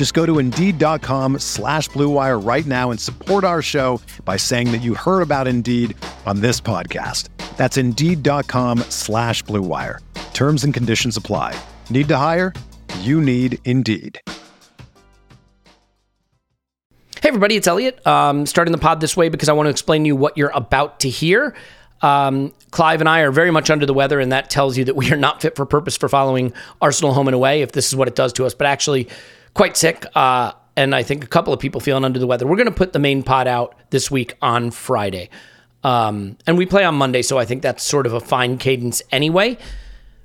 Just go to Indeed.com slash BlueWire right now and support our show by saying that you heard about Indeed on this podcast. That's Indeed.com slash BlueWire. Terms and conditions apply. Need to hire? You need Indeed. Hey, everybody, it's Elliot. Um, starting the pod this way because I want to explain to you what you're about to hear. Um, Clive and I are very much under the weather, and that tells you that we are not fit for purpose for following Arsenal home and away if this is what it does to us. But actually, quite sick. Uh, and I think a couple of people feeling under the weather. We're going to put the main pod out this week on Friday. Um, and we play on Monday, so I think that's sort of a fine cadence anyway.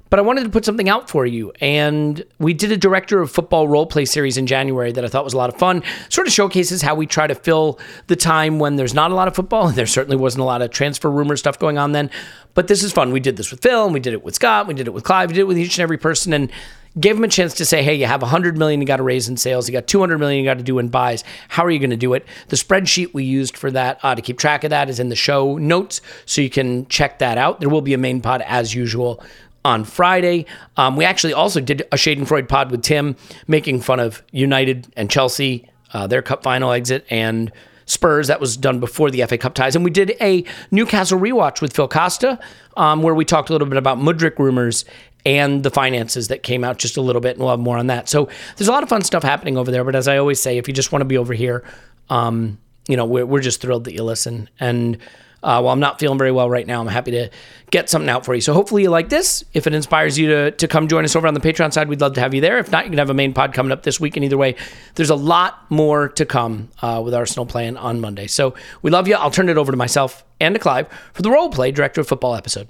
But I wanted to put something out for you. And we did a director of football role play series in January that I thought was a lot of fun. Sort of showcases how we try to fill the time when there's not a lot of football. And there certainly wasn't a lot of transfer rumor stuff going on then. But this is fun. We did this with Phil, and we did it with Scott, we did it with Clive, we did it with each and every person. And gave him a chance to say, hey, you have 100 million you got to raise in sales, you got 200 million you got to do in buys. How are you going to do it? The spreadsheet we used for that uh, to keep track of that is in the show notes, so you can check that out. There will be a main pod as usual on Friday. Um, we actually also did a Schadenfreude pod with Tim, making fun of United and Chelsea, uh, their cup final exit, and Spurs. That was done before the FA Cup ties. And we did a Newcastle rewatch with Phil Costa, um, where we talked a little bit about Mudryk rumors and the finances that came out just a little bit, and we'll have more on that. So there's a lot of fun stuff happening over there. But as I always say, if you just want to be over here, um, you know, we're, we're just thrilled that you listen. And uh, while I'm not feeling very well right now, I'm happy to get something out for you. So hopefully you like this. If it inspires you to, to come join us over on the Patreon side, we'd love to have you there. If not, you can have a main pod coming up this week. And either way, there's a lot more to come uh, with Arsenal playing on Monday. So we love you. I'll turn it over to myself and to Clive for the role play director of football episode.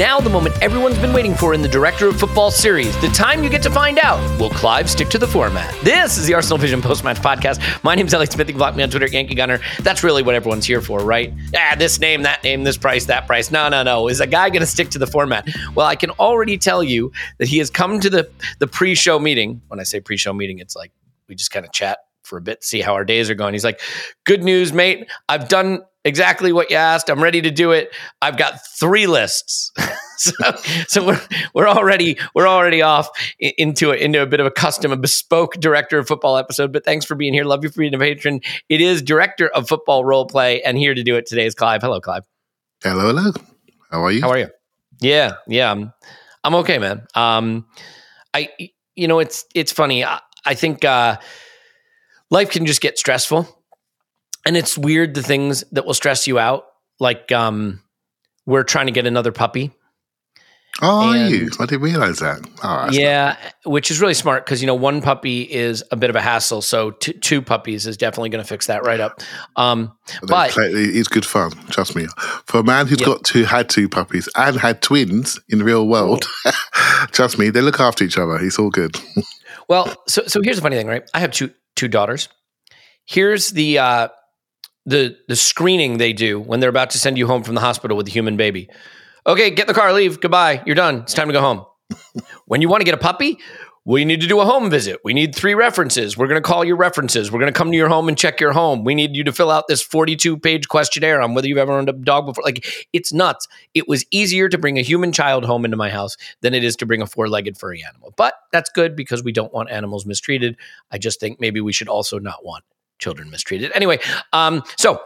Now the moment everyone's been waiting for in the Director of Football series. The time you get to find out. Will Clive stick to the format? This is the Arsenal Vision Post Match Podcast. My name's Alex Smith. You can block me on Twitter, at Yankee Gunner. That's really what everyone's here for, right? Ah, this name, that name, this price, that price. No, no, no. Is a guy going to stick to the format? Well, I can already tell you that he has come to the, the pre show meeting. When I say pre show meeting, it's like we just kind of chat for a bit, see how our days are going. He's like, Good news, mate. I've done exactly what you asked. I'm ready to do it. I've got three lists. so, so we're we're already we're already off into a, into a bit of a custom, a bespoke director of football episode. But thanks for being here. Love you for being a patron. It is director of football role play, and here to do it today is Clive. Hello, Clive. Hello, hello. How are you? How are you? Yeah, yeah. I'm, I'm okay, man. Um, I you know it's it's funny. I, I think uh, life can just get stressful and it's weird the things that will stress you out. Like um, we're trying to get another puppy. Oh, and, are you? I didn't realize that. Oh, yeah, which is really smart because you know one puppy is a bit of a hassle, so t- two puppies is definitely going to fix that right up. Um, but play, it's good fun. Trust me. For a man who's got two had two puppies and had twins in the real world, trust me, they look after each other. It's all good. well, so so here's the funny thing, right? I have two two daughters. Here's the uh, the the screening they do when they're about to send you home from the hospital with a human baby. Okay, get in the car, leave. Goodbye. You're done. It's time to go home. when you want to get a puppy, we need to do a home visit. We need three references. We're going to call your references. We're going to come to your home and check your home. We need you to fill out this 42 page questionnaire on whether you've ever owned a dog before. Like, it's nuts. It was easier to bring a human child home into my house than it is to bring a four legged furry animal. But that's good because we don't want animals mistreated. I just think maybe we should also not want children mistreated. Anyway, um, so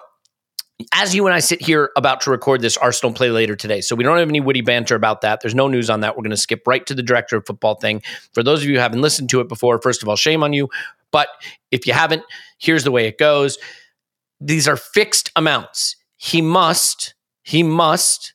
as you and I sit here about to record this Arsenal play later today, so we don't have any witty banter about that. There's no news on that. We're going to skip right to the director of football thing. For those of you who haven't listened to it before, first of all, shame on you. But if you haven't, here's the way it goes. These are fixed amounts. He must, he must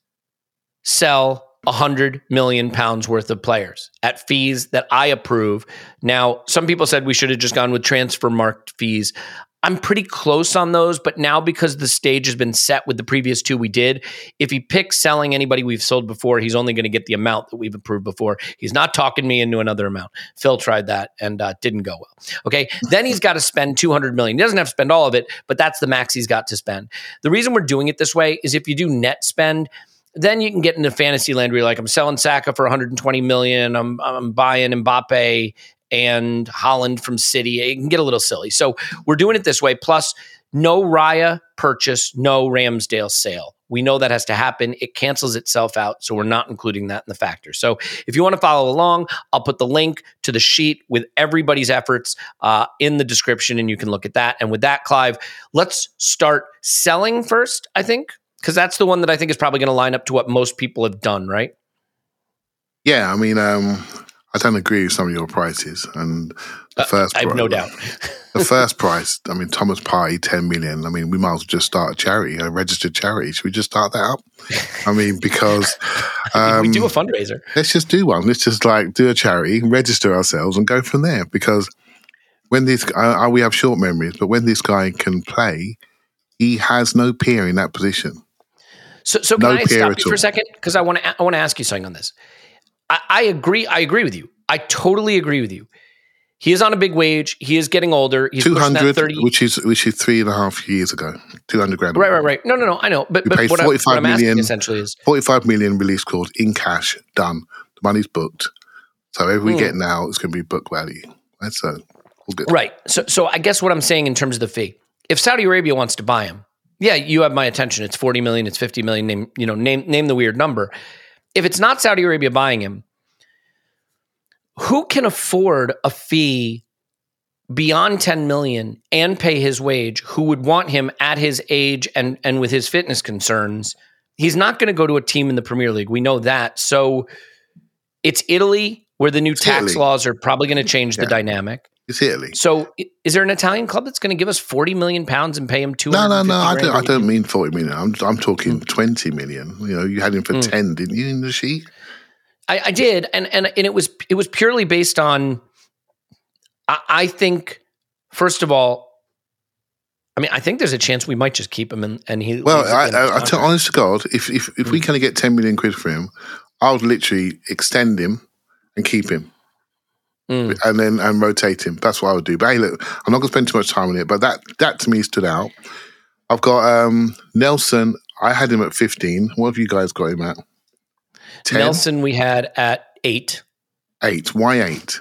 sell 100 million pounds worth of players at fees that I approve. Now, some people said we should have just gone with Transfermarkt fees. I'm pretty close on those, but now because the stage has been set with the previous two we did, if he picks selling anybody we've sold before, he's only going to get the amount that we've approved before. He's not talking me into another amount. Phil tried that and uh, didn't go well. Okay, then he's got to spend 200 million. He doesn't have to spend all of it, but that's the max he's got to spend. The reason we're doing it this way is if you do net spend, then you can get into fantasy land where you're like, I'm selling Saka for 120 million. I'm I'm buying Mbappe and Haaland from City. It can get a little silly. So we're doing it this way. Plus, no Raya purchase, no Ramsdale sale. We know that has to happen. It cancels itself out. So we're not including that in the factor. So if you want to follow along, I'll put the link to the sheet with everybody's efforts uh, in the description and you can look at that. And with that, Clive, let's start selling first, I think, because that's the one that I think is probably going to line up to what most people have done, right? Yeah. I mean, um, I don't agree with some of your prices. And the uh, first, I have no doubt. the first price, I mean, Thomas Partey, ten million. I mean, we might as well just start a charity, a registered charity. Should we just start that up? I mean, because um, we do a fundraiser. Let's just do one. Let's just like do a charity, register ourselves, and go from there. Because when this, uh, we have short memories, but when this guy can play, he has no peer in that position. So, so can no I stop you for a second? Because I want to, I want to ask you something on this. I, I agree. I agree with you. I totally agree with you. He is on a big wage. He is getting older. He's two hundred, which is which is three and a half years ago. Two hundred grand. Right, right, right. No, no, no. I know, but, but what, I, what I'm million, essentially is forty-five million release clause in cash. Done. The money's booked. So every we mm. get now, it's going to be book value. That's uh, all good. Right. So, so I guess what I'm saying in terms of the fee, if Saudi Arabia wants to buy him, yeah, you have my attention. It's forty million. It's fifty million. Name you know name name the weird number if it's not Saudi Arabia buying him, who can afford a fee beyond 10 million and pay his wage who would want him at his age and and with his fitness concerns he's not going to go to a team in the premier league we know that so it's italy where the new it's tax italy. laws are probably going to change yeah. the dynamic it's italy so is there an italian club that's going to give us 40 million pounds and pay him two no no no I don't, I don't mean 40 million i'm, I'm talking mm. 20 million you know you had him for mm. 10 didn't you in the sheet I, I did, and and and it was it was purely based on. I, I think, first of all, I mean, I think there's a chance we might just keep him, and, and he. Well, I, I, I tell honest to God, if if if mm. we kind of get ten million quid for him, I would literally extend him and keep him. Mm. And then and rotate him. That's what I would do. But hey, look, I'm not going to spend too much time on it. But that that to me stood out. I've got um, Nelson. I had him at 15. What have you guys got him at? 10? Nelson we had at eight. Eight. Why eight?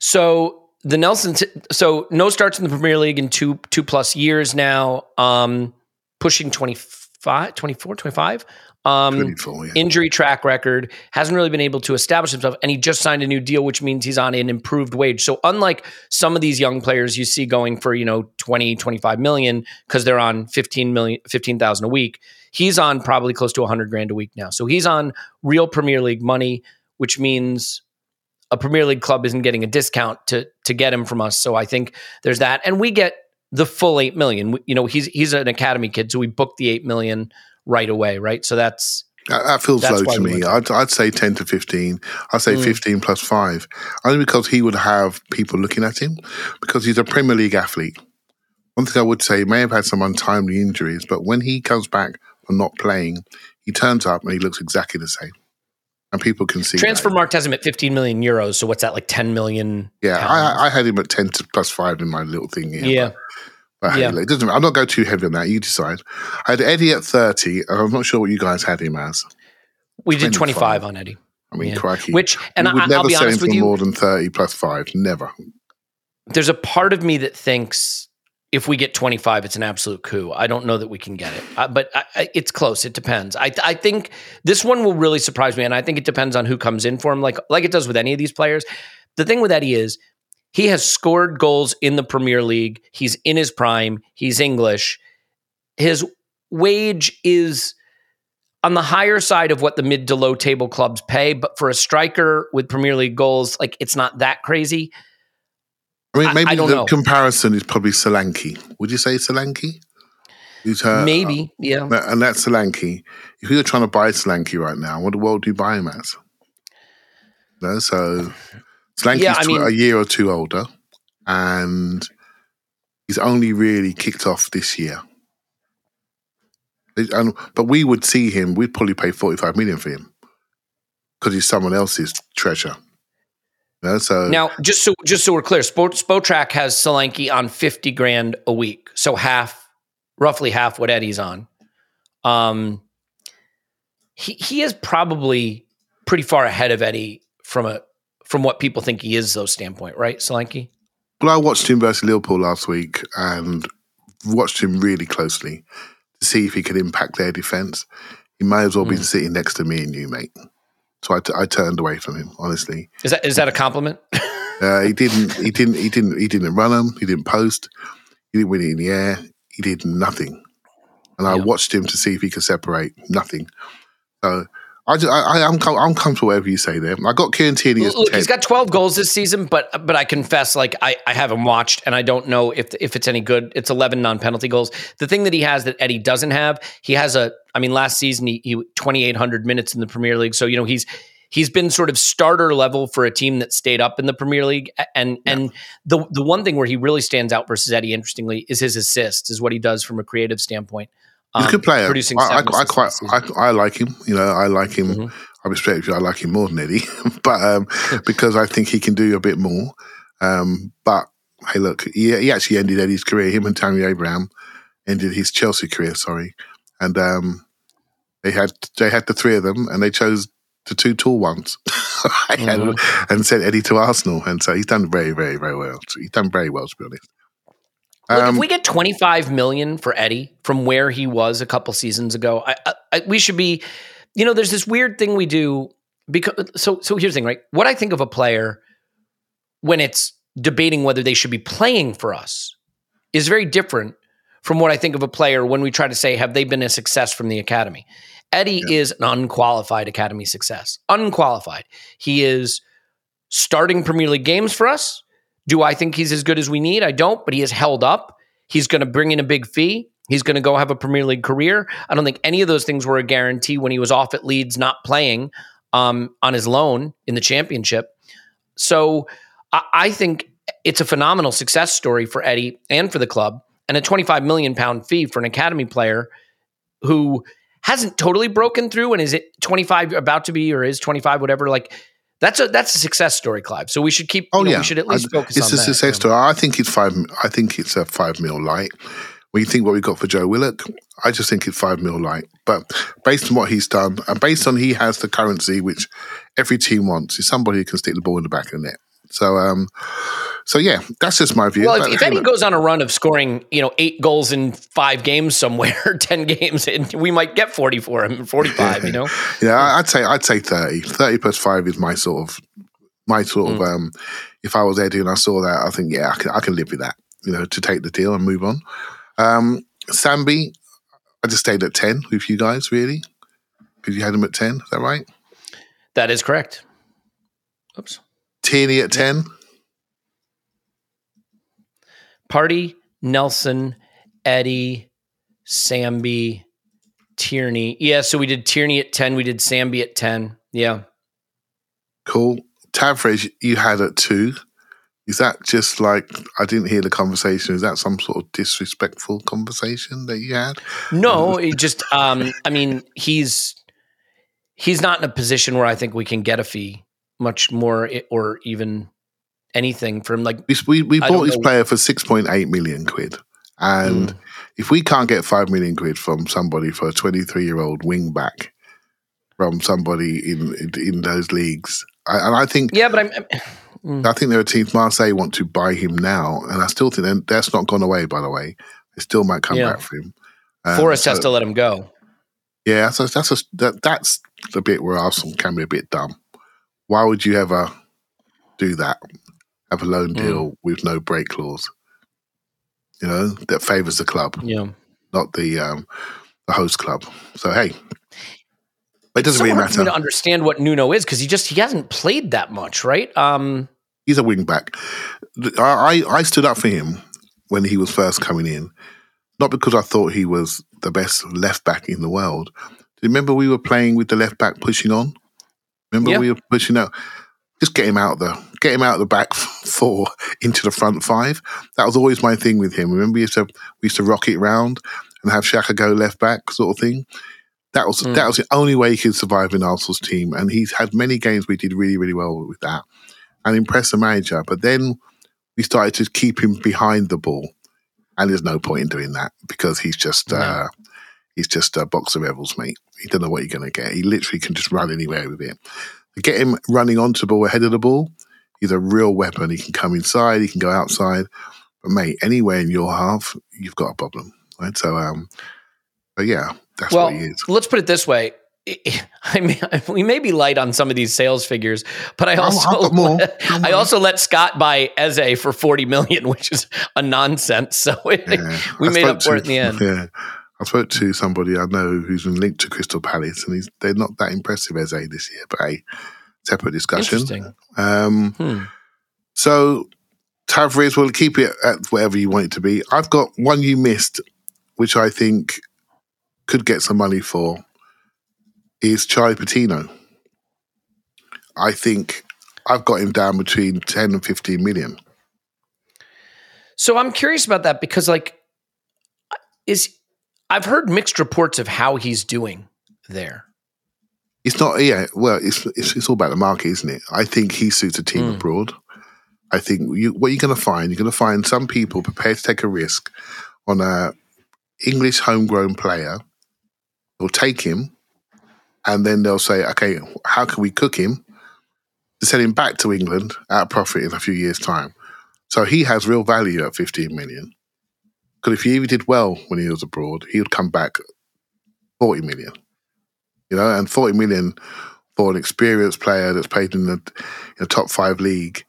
So the Nelson, t- so no starts in the Premier League in two two plus years now. Um, pushing 25, 24, 25. Um, yeah. Injury track record hasn't really been able to establish himself, and he just signed a new deal, which means he's on an improved wage. So, unlike some of these young players you see going for you know 20, 25 million because they're on 15 million, 15,000 a week, he's on probably close to 100 grand a week now. So, he's on real Premier League money, which means a Premier League club isn't getting a discount to to get him from us. So, I think there's that, and we get the full eight million. You know, he's he's an academy kid, so we booked the eight million right away, right? So that's that, feels low to me. I'd, I'd, say ten to fifteen. I'd say mm. fifteen plus five, only because he would have people looking at him because he's a Premier League athlete. One thing I would say, he may have had some untimely injuries, but when he comes back from not playing, he turns up and he looks exactly the same and people can see. transfer Transfermarkt has him at 15 million euros. So what's that like 10 million? Yeah, I, I, had him at 10 to plus five in my little thing here. Yeah. But yeah. it doesn't, I'm not going too heavy on that. You decide. I had Eddie at 30. I'm not sure what you guys had him as. We 25. did 25 on Eddie. I mean, Yeah. crikey. Which, and we would I, never I'll be honest with you, more than 30 plus five. Never. there's a part of me that thinks if we get 25, it's an absolute coup. I don't know that we can get it, uh, but I, I, it's close. It depends. I, I think this one will really surprise me, and I think it depends on who comes in for him, like like it does with any of these players. The thing with Eddie is he has scored goals in the Premier League. He's in his prime. He's English. His wage is on the higher side of what the mid to low table clubs pay, but for a striker with Premier League goals, like it's not that crazy. I mean, maybe I don't the know. comparison is probably Solanke. Would you say Solanke? Her, Maybe, yeah. Uh, and that's Solanke. If you were trying to buy Solanke right now, what the world do you buy him at? No, so Solanke's Yeah, I mean- a year or two older, and he's only really kicked off this year. And, but we would see him. We'd probably pay forty-five million for him because he's someone else's treasure. You know, so Now, just so just so we're clear, Sport Spotrac has Solanke on fifty grand a week, so half, roughly half what Eddie's on. Um, he he is probably pretty far ahead of Eddie from a from what people think he is, though standpoint, right, Solanke? Well, I watched him versus Liverpool last week and watched him really closely to see if he could impact their defence. He may as well be Mm. sitting next to me and you, mate. So I, t- I turned away from him, honestly. Is that is that a compliment? Uh, he didn't. He didn't. He didn't. He didn't run them. He didn't post. He didn't win it in the air. He did nothing. And I watched him to see if he could separate. Nothing. So I, just, I, I I'm, com- I'm comfortable whatever you say there. I got Kieran Tierney Look, 10. he's got 12 goals this season, but but I confess, like I, I haven't watched, and I don't know if if it's any good. It's 11 non-penalty goals. The thing that he has that Eddie doesn't have, he has a. I mean, last season he, he 2,800 minutes in the Premier League, so you know he's he's been sort of starter level for a team that stayed up in the Premier League. And and the the one thing where he really stands out versus Eddie, interestingly, is his assists, is what he does from a creative standpoint. He's a Um, good player. Producing I, I, I quite. I, I like him. You know, I like him. Mhm. I respect you. I like him more than Eddie, but um, because I think he can do a bit more. Um, but hey, look, he, he actually ended Eddie's career. Him and Tammy Abraham ended his Chelsea career. Sorry, and um, they had they had the three of them, and they chose the two tall ones, and, Mm-hmm. and sent Eddie to Arsenal. And so he's done very, very, very well. He's done very well, to be honest. Look, Um, if we get 25 million for Eddie from where he was a couple seasons ago, I, I, I, we should be, you know, there's this weird thing we do because so so here's the thing, right? What I think of a player when it's debating whether they should be playing for us is very different from what I think of a player when we try to say have they been a success from the academy. Eddie is an unqualified academy success. Unqualified. He is starting Premier League games for us. Do I think he's as good as we need? I don't, but he has held up. He's going to bring in a big fee. He's going to go have a Premier League career. I don't think any of those things were a guarantee when he was off at Leeds, not playing um, on his loan in the championship. So I, I think it's a phenomenal success story for Eddie and for the club, and a 25 million pound fee for an academy player who hasn't totally broken through and is it 25 about to be or is 25 whatever like that's a that's a success story clive so we should keep Oh you know, yeah, we should at least I- focus it's a that success story. I think it's five. I think it's a five mil light. When you think what we got for Joe Willock, I just think it's five mil light. But based on what he's done, and based on he has the currency which every team wants, is somebody who can stick the ball in the back of the net. So, um, so yeah, that's just my view. well if, if Eddie goes on a run of scoring you know eight goals in five games somewhere 10 games and we might get 40 for him 45 you know yeah, I'd say I'd say 30. 30 plus five is my sort of my sort Mm. of. Um, if I was Eddie and I saw that, I think yeah, I can I can live with that. You know, to take the deal and move on. Um, Sambi, I just stayed at ten with you guys, really, because you had him at ten. Is that right? that is correct oops Tierney at ten. Partey, Nelson, Eddie, Sambi, Tierney. Yeah, so we did Tierney at 10, we did Sambi at 10. Yeah. Cool. Tavares, you had at two. Is that just like I didn't hear the conversation? Is that some sort of disrespectful conversation that you had? No, it just um I mean, he's he's not in a position where I think we can get a fee much more or even anything from like We we, we bought this know. player for six point eight million quid, and Mm. if we can't get five million quid from somebody for a twenty three year old wing back, from somebody in in, those leagues. I, and I think Yeah, but I'm. I'm I think there are teams Marseille want to buy him now, and I still think that's not gone away. By the way, it still might come Yeah. back for him. Um, Forest has to let him go. Yeah, so that's a, that, that's the bit where Arsenal can be a bit dumb. Why would you ever do that? Have a loan Mm. deal with no break clause. You know that favours the club, Yeah. not the um, the host club. So hey, it doesn't really hard for me matter. to understand what Nuno is because he just he hasn't played that much, right? Um, He's a wing back. I, I I stood up for him when he was first coming in, not because I thought he was the best left back in the world. Do you remember we were playing with the left back pushing on? Remember Yeah. we were pushing out. Just get him out the get him out of the back four into the front five. That was always my thing with him. Remember we used to we used to rock it round and have Xhaka go left back sort of thing. That was Mm. that was the only way he could survive in Arsenal's team, and he's had many games we did really really well with that and impress the manager. But then we started to keep him behind the ball, and there's no point in doing that because he's just No. uh, he's just a box of rebels, mate. He don't know what you're going to get. He literally can just run anywhere with it. Get him running onto the ball ahead of the ball. He's a real weapon. He can come inside. He can go outside. But mate, anywhere in your half, you've got a problem, right? So, um, but yeah, that's well, what he is. let's put it this way. I mean, we may be light on some of these sales figures, but I also got more. let- I also let Scott buy Eze for forty million, which is a nonsense. So it, Yeah. we I made up for it in the end. Yeah. I spoke to somebody I know who's been linked to Crystal Palace, and he's they're not that impressive as a this year, but a separate discussion. Interesting. Um, Hmm. so Tavares will keep it at whatever you want it to be. I've got one you missed, which I think could get some money for, is Charlie Patino. I think I've got him down between ten and fifteen million. So I'm curious about that because, like, is I've heard mixed reports of how he's doing there. It's not, yeah. Well, it's it's, it's all about the market, isn't it? I think he suits a team Mm. abroad. I think you, what you're going to find, you're going to find some people prepared to take a risk on a English homegrown player. They'll take him, and then they'll say, okay, how can we cook him to send him back to England at a profit in a few years' time? So he has real value at 15 million. Because if he even did well when he was abroad, he would come back 40 million. You know, and 40 million for an experienced player that's played in the, in the top five league,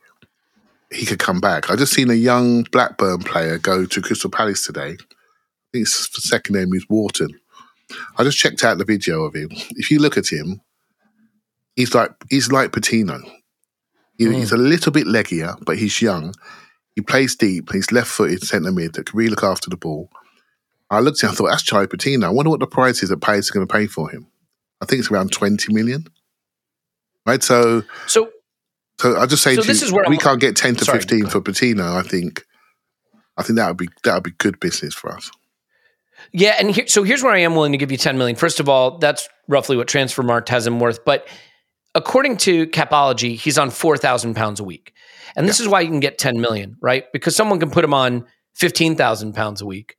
he could come back. I just seen a young Blackburn player go to Crystal Palace today. I think his second name is Wharton. I just checked out the video of him. If you look at him, he's like he's like Patino. He- Mm. He's a little bit leggier, but he's young. He plays deep. He's left-footed centre mid that can really look after the ball. I looked at him, I thought, that's Charlie Patino. I wonder what the price is that Palace are going to pay for him. I think it's around 20 million. Right? So So so I just say So this you, is where we I'm- can't get 10 to Sorry, 15 for Patino. I think I think that would be that would be good business for us. Yeah, and here, so here's where I am willing to give you 10 million. First of all, that's roughly what transfer Transfermarkt has him worth. But according to Capology, he's on 4,000 pounds a week. And this is why you can get 10 million, right? Because someone can put him on 15,000 pounds a week,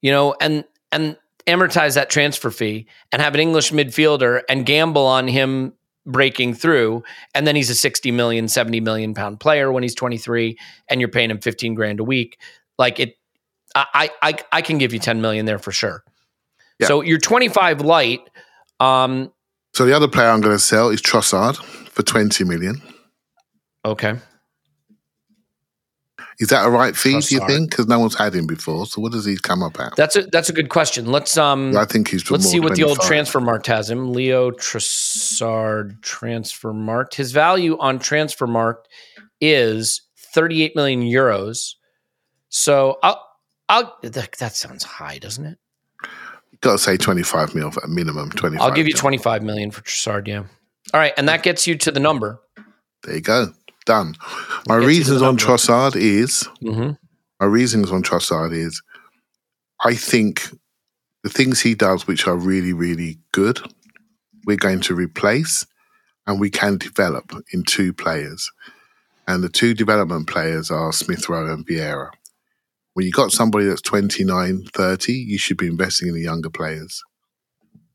you know, and, and amortize that transfer fee and have an English midfielder and gamble on him breaking through. And then he's a 60 million, 70 million pound player when he's 23 and you're paying him 15 grand a week. Like it, I, I, I can give you 10 million there for sure. Yeah. So you're 25 light. Um, So the other player I'm going to sell is Trossard for 20 million. Okay. Is that a right fee, do you think? Because no one's had him before. So what does he come up at? That's a, that's a good question. Let's, um, I think he's let's see what the old Transfermarkt has him. Leo Trossard Transfermarkt. His value on Transfermarkt is 38 million euros. So I'll, I'll, that, that sounds high, doesn't it? Got to say 25 mil for a minimum. 25 I'll give you 25 million for Trossard. Yeah. All right. And that gets you to the number. There you go. Done. My Gets you to reasons on. Trossard is Mm-hmm. my reasons on Trossard is I think the things he does, which are really, really good, we're going to replace and we can develop in two players. And the two development players are Smith Rowe and Vieira. When you got somebody that's 29, 30, you should be investing in the younger players.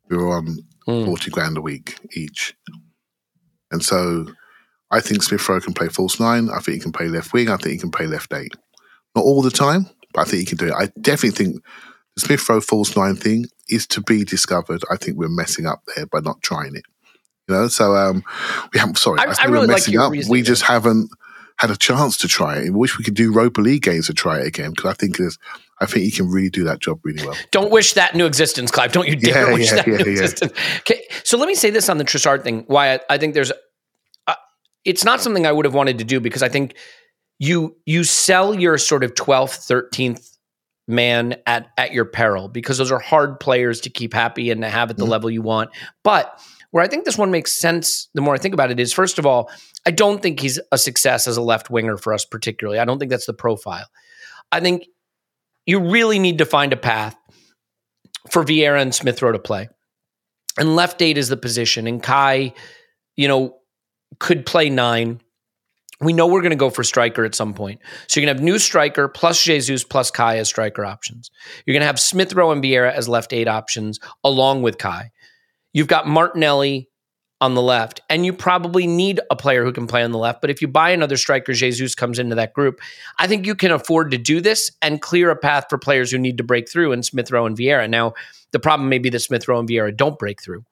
We're on mm. 40 grand a week each. And so I think Smith Rowe can play false nine. I think he can play left wing. I think he can play left eight. Not all the time, but I think he can do it. I definitely think the Smith Rowe false nine thing is to be discovered. I think we're messing up there by not trying it. You know, so um, we haven't. Sorry, I, I, I really messing like up. We just haven't had a chance to try it. I wish we could do Europa League games to try it again because I think there's I think he can really do that job really well. Don't wish that new existence, Clive. Don't you dare yeah, wish yeah, that yeah, into existence. Okay, so let me say this on the Trossard thing. Why I, I think there's, it's not something I would have wanted to do because I think you you sell your sort of twelfth, thirteenth man at at your peril because those are hard players to keep happy and to have at the mm-hmm. level you want. But where I think this one makes sense, the more I think about it, is first of all, I don't think he's a success as a left winger for us particularly. I don't think that's the profile. I think you really need to find a path for Vieira and Smith Rowe to play. And left eight is the position. And Kai, you know, could play nine. We know we're going to go for striker at some point. So you're going to have new striker plus Jesus plus Kai as striker options. You're going to have Smith Rowe and Vieira as left eight options along with Kai. You've got Martinelli on the left, and you probably need a player who can play on the left. But if you buy another striker, Jesus comes into that group. I think you can afford to do this and clear a path for players who need to break through in Smith Rowe and Vieira. Now, the problem may be that Smith Rowe and Vieira don't break through.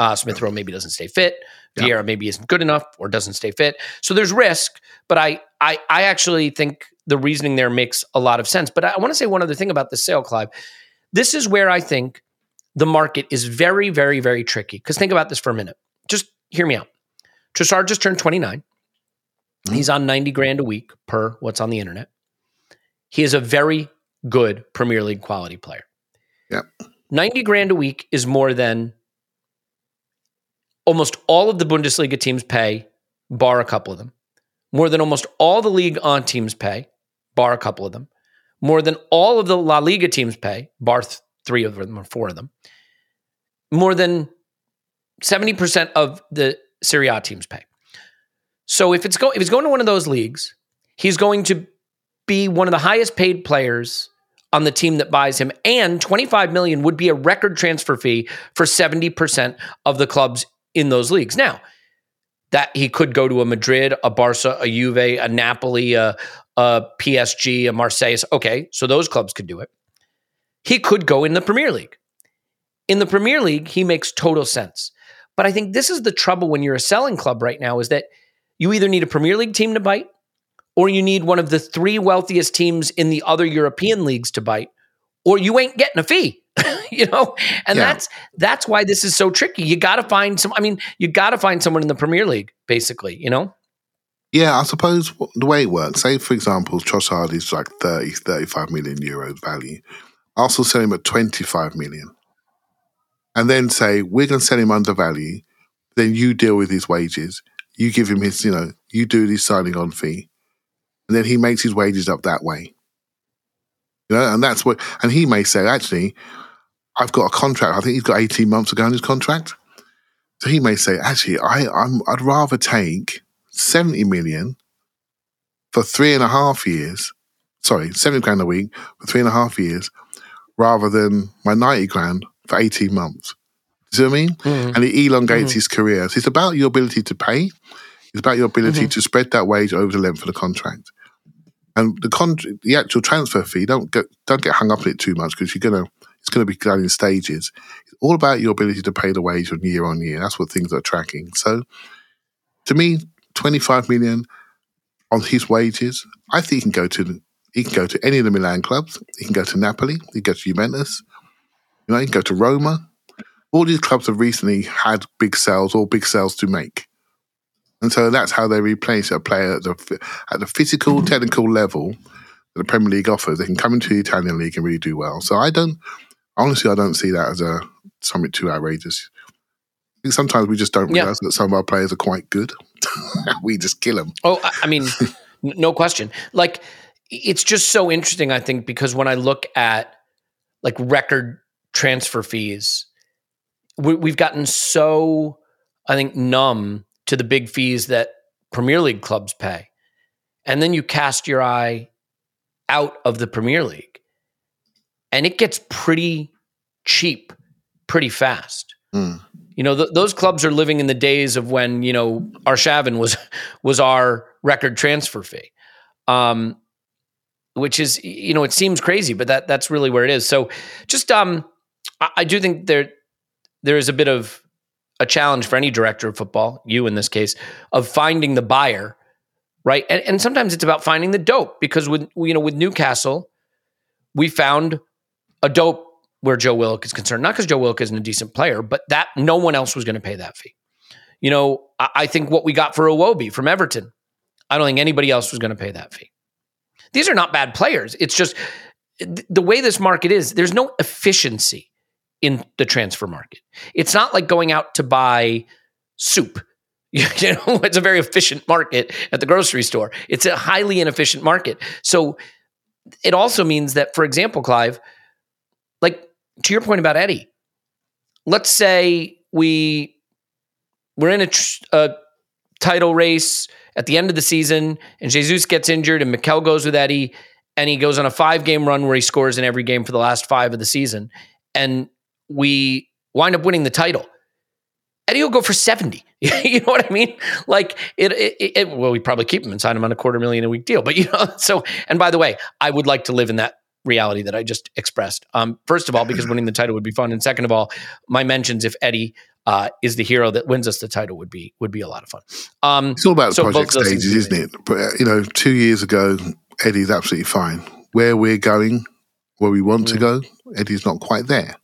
Uh, Smith Rowe maybe doesn't stay fit. Vieira yeah. maybe isn't good enough or doesn't stay fit. So there's risk, but I I I actually think the reasoning there makes a lot of sense. But I want to say one other thing about the sale, Clive. This is where I think the market is very, very, very tricky. Because think about this for a minute just hear me out. Trossard just turned 29. Mm-hmm. He's on 90 grand a week per what's on the internet. He is a very good Premier League quality player. Yeah. 90 grand a week is more than almost all of the Bundesliga teams pay, bar a couple of them. More than almost all the Ligue 1 teams pay, bar a couple of them. More than all of the La Liga teams pay, bar th- three of them or four of them. More than 70% of the Serie A teams pay. So if it's go if he's going to one of those leagues, he's going to be one of the highest paid players on the team that buys him and 25 million would be a record transfer fee for 70% of the clubs in those leagues. Now, that he could go to a Madrid, a Barca, a Juve, a Napoli, a, a PSG, a Marseille. Okay, so those clubs could do it. He could go in the Premier League. In the Premier League, he makes total sense. But I think this is the trouble when you're a selling club right now is that you either need a Premier League team to bite or you need one of the three wealthiest teams in the other European leagues to bite or you ain't getting a fee. you know? And yeah. that's that's why this is so tricky. You got to find some I mean, you got to find someone in the Premier League basically, you know? Yeah, I suppose the way it works, say for example, Trossard is like 30, 35 million euros value. Arsenal sell him at 25 million and then say, we're going to sell him under value, then you deal with his wages. You give him his, you know, you do his signing on fee. And then he makes his wages up that way. You know, and that's what, and he may say, actually, I've got a contract. I think he's got 18 months to go on his contract. So he may say, actually, I, I'm, I'd rather take 70 million for three and a half years. Sorry, 70 grand a week for three and a half years rather than my 90 grand for 18 months. Do you see what I mean? Mm. And it elongates mm. his career. So it's about your ability to pay. It's about your ability mm-hmm. to spread that wage over the length of the contract. And the con- the actual transfer fee, don't get don't get hung up on it too much because you're gonna it's gonna be done in stages. It's all about your ability to pay the wage on year on year. That's what things are tracking. So to me, 25 million on his wages, I think he can go to he can go to any of the Milan clubs. He can go to Napoli. He can go to Juventus. You know, he can go to Roma. All these clubs have recently had big sales or big sales to make. And so that's how they replace a player at the, at the physical, technical level that the Premier League offers. They can come into the Italian league and really do well. So I don't, honestly, I don't see that as a something too outrageous. I think sometimes we just don't realize yeah. that some of our players are quite good. we just kill them. Oh, I mean, no question. Like, it's just so interesting, I think, because when I look at like record transfer fees. We, have gotten so, I think, numb to the big fees that Premier League clubs pay. And then you cast your eye out of the Premier League, and it gets pretty cheap pretty fast. Mm. You know, th- those clubs are living in the days of when you know Arshavin was was our record transfer fee, um, which is you know it seems crazy, but that that's really where it is. So, just um, I, I do think there there is a bit of a challenge for any director of football, you in this case, of finding the buyer, right? And, and sometimes it's about finding the dope because with you know with Newcastle, we found a dope where Joe Willock is concerned. Not because Joe Willock isn't a decent player, but that no one else was going to pay that fee. You know, I, I think what we got for Iwobi from Everton, I don't think anybody else was going to pay that fee. These are not bad players. It's just the way this market is, there's no efficiency in the transfer market. It's not like going out to buy soup. You know, it's a very efficient market at the grocery store. It's a highly inefficient market. So it also means that, for example, Clive, like to your point about Eddie, let's say we we're in a, tr- a title race at the end of the season, and Jesus gets injured, and Mikel goes with Eddie, and he goes on a five game run where he scores in every game for the last five of the season, and we wind up winning the title. Eddie will go for 70. you know what I mean? Like it, it, it, well, we probably keep him and sign him on a quarter million a week deal. But you know, so and by the way, I would like to live in that reality that I just expressed. Um, first of all, because winning the title would be fun, and second of all, my mentions if Eddie uh, is the hero that wins us the title would be would be a lot of fun. Um, it's all about so project stages, isn't it? But uh, you know, two years ago, Eddie's absolutely fine. Where we're going, where we want mm. to go, Eddie's not quite there.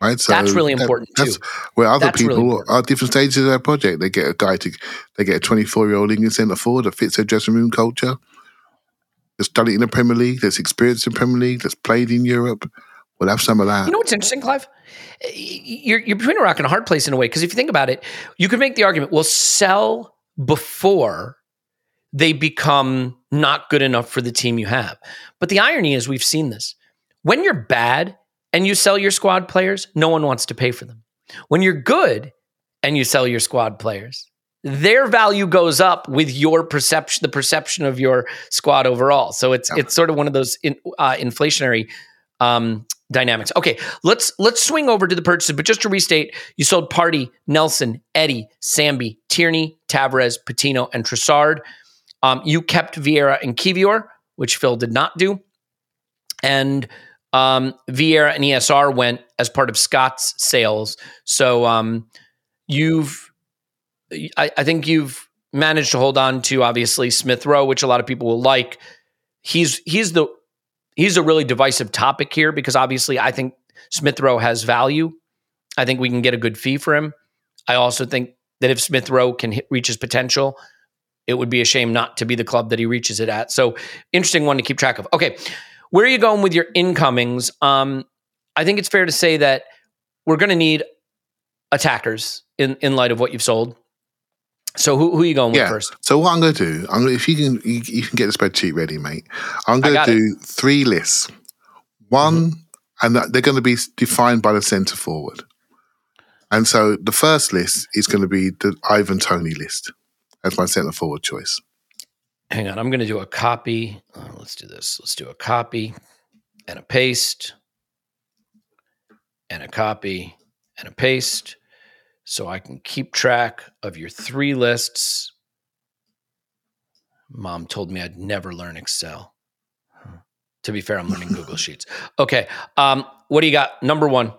Right, so that's really important that, too. Where other that's people really are different stages of their project. They get a guy to, they get a 24 year old English centre forward that fits their dressing room culture that's done it in the Premier League, that's experienced in Premier League, that's played in Europe. We'll have some of that. You know what's interesting, Clive? Eh, you're, you're between a rock and a hard place in a way because if you think about it, you could make the argument: we'll sell before they become not good enough for the team you have. But the irony is, we've seen this: when you're bad and you sell your squad players, no one wants to pay for them. When you're good and you sell your squad players, their value goes up with your perception, the perception of your squad overall. So it's it's sort of one of those in, uh, inflationary um, dynamics. Okay, let's let's swing over to the purchases. But just to restate, you sold Partey, Nelson, Eddie, Sambi, Tierney, Tavares, Patino, and Trossard. Um, you kept Vieira and Kiwior, which Phil did not do, and um, Vieira and ESR went as part of Scott's sales. So um, you've I, I think you've managed to hold on to obviously Smith Rowe, which a lot of people will like. He's he's the he's a really divisive topic here because obviously I think Smith Rowe has value. I think we can get a good fee for him. I also think that if Smith Rowe can hit, reach his potential, it would be a shame not to be the club that he reaches it at. So interesting one to keep track of. Okay, where are you going with your incomings? Um, I think it's fair to say that we're going to need attackers in in light of what you've sold. So who, who are you going yeah. with first? So what I'm going to do, I'm going if you can you, you can get the spreadsheet ready, mate. I'm going to do it. three lists. One, mm-hmm. and they're going to be defined by the centre forward. And so the first list is going to be the Ivan Toney list as my centre forward choice. Hang on, I'm going to do a copy. Uh, let's do this. Let's do a copy and a paste and a copy and a paste so I can keep track of your three lists. Mom told me I'd never learn Excel. To be fair, I'm learning Google Sheets. Okay. Um, what do you got? Number one.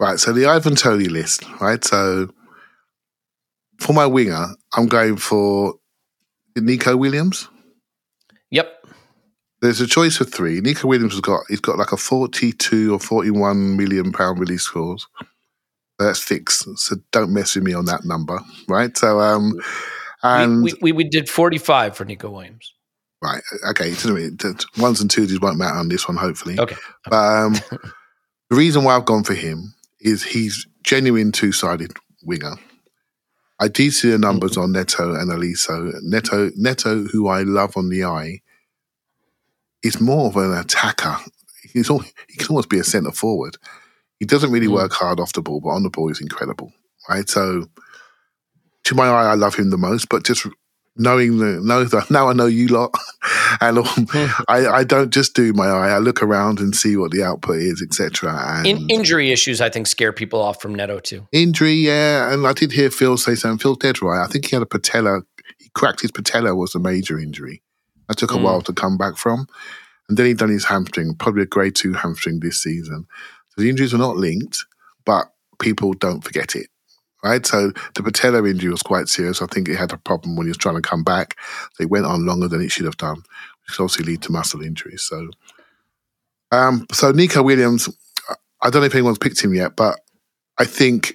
Right. So the Ivan Toney list, right? So for my winger, I'm going for Nico Williams. Yep. There's a choice of three. Nico Williams has got he's got like a 42 or 41 million pound release clause that's fixed. So don't mess with me on that number, right? So, um, and we, we, we did 45 for Nico Williams. Right. Okay. Ones and twos won't matter on this one, hopefully. Okay. But um, the reason why I've gone for him is he's genuine two sided winger. I did see the numbers mm-hmm. on Neto and Olise. Neto, Neto, who I love on the eye, is more of an attacker. He's all, he can almost be a centre forward. He doesn't really mm. work hard off the ball, but on the ball, he's incredible, right? So, to my eye, I love him the most. But just knowing the know that now I know you lot, and um, I, I don't just do my eye. I look around and see what the output is, etc. In, injury issues, I think, scare people off from Neto too. Injury, yeah, and I did hear Phil say something. Phil dead right. I think he had a patella. He cracked his patella. Was a major injury. That took a mm. while to come back from, and then he done his hamstring, probably a grade two hamstring this season. So the injuries were not linked, but people don't forget it right? So the patella injury was quite serious. I think it had a problem when he was trying to come back. So it went on longer than it should have done, which also lead to muscle injuries. So, um, so Nico Williams, I don't know if anyone's picked him yet, but I think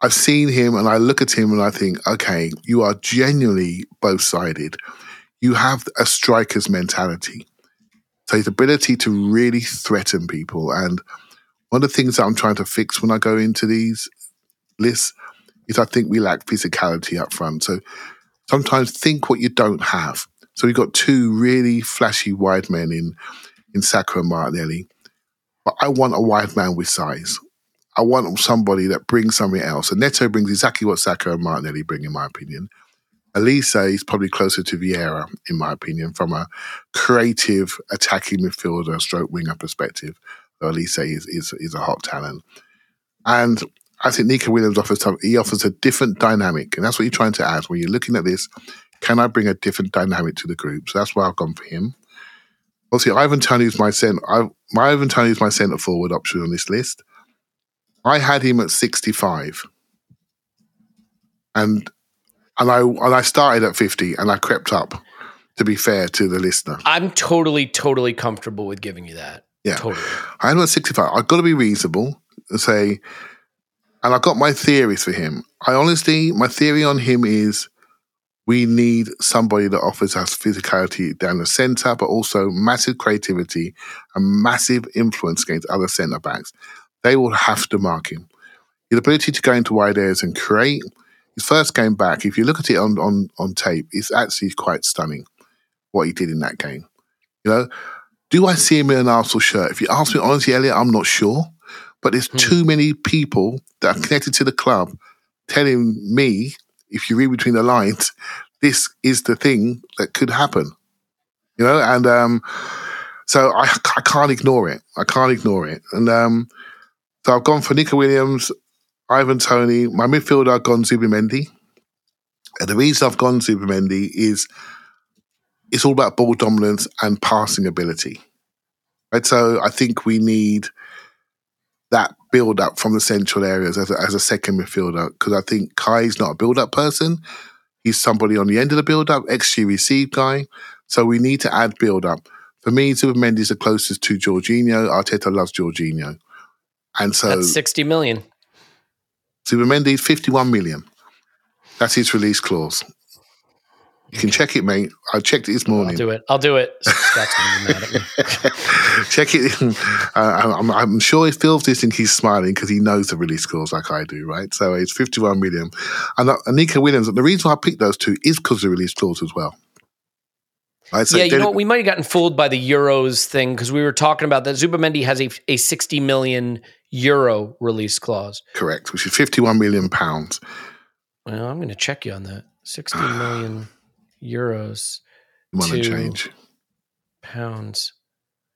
I've seen him and I look at him and I think, okay, you are genuinely both sided. You have a striker's mentality. So his ability to really threaten people. And one of the things that I'm trying to fix when I go into these lists is I think we lack physicality up front. So sometimes think what you don't have. So we've got two really flashy wide men in in Saka and Martinelli. But I want a wide man with size. I want somebody that brings something else. And Neto brings exactly what Saka and Martinelli bring, in my opinion. Olise is probably closer to Vieira, in my opinion, from a creative attacking midfielder, stroke winger perspective. So Olise is, is, is a hot talent. And I think Nico Williams offers he offers a different dynamic, and that's what you're trying to add when you're looking at this. Can I bring a different dynamic to the group? So that's why I've gone for him. Obviously, Ivan Toney is my center. my Ivan Toney is my centre forward option on this list. I had him at 65, and and I and I started at 50, and I crept up. To be fair to the listener, I'm totally, totally comfortable with giving you that. Yeah, totally. I'm at 65. I've got to be reasonable and say and I've got my theories for him. I honestly, my theory on him is we need somebody that offers us physicality down the centre, but also massive creativity and massive influence against other centre backs. They will have to mark him. His ability to go into wide areas and create. His first game back, if you look at it on, on, on tape, it's actually quite stunning what he did in that game. You know, do I see him in an Arsenal shirt? If you ask me honestly, Elliot, I'm not sure. But there's hmm. too many people that are connected to the club telling me, if you read between the lines, this is the thing that could happen. You know, and um, so I, I can't ignore it. I can't ignore it. And um, so I've gone for Nico Williams, Ivan Toney. My midfielder, I've gone Zubimendi. And the reason I've gone to Zubimendi is it's all about ball dominance and passing ability. Right. So I think we need that build up from the central areas as a, as a second midfielder because I think Kai's not a build up person. He's somebody on the end of the build up, XG receive guy. So we need to add build up. For me, Zubimendi is the closest to Jorginho. Arteta loves Jorginho. And so That's 60 million. Zubimendi, 51 million. That's his release clause. You can check it, mate. I checked it this morning. I'll do it. I'll do it. Scott's gonna be mad at me. check it. Uh, I'm, I'm, sure if Phil's listening, he's smiling because he knows the release clause like I do, right? So it's 51 million. And uh, Nico Williams, the reason why I picked those two is because of the release clause as well. Right? So yeah, you know what? We might have gotten fooled by the Euros thing because we were talking about that. Zubimendi has a, a 60 million euro release clause. Correct, which is 51 million pounds. Well, I'm going to check you on that. 60 million euros to change. pounds.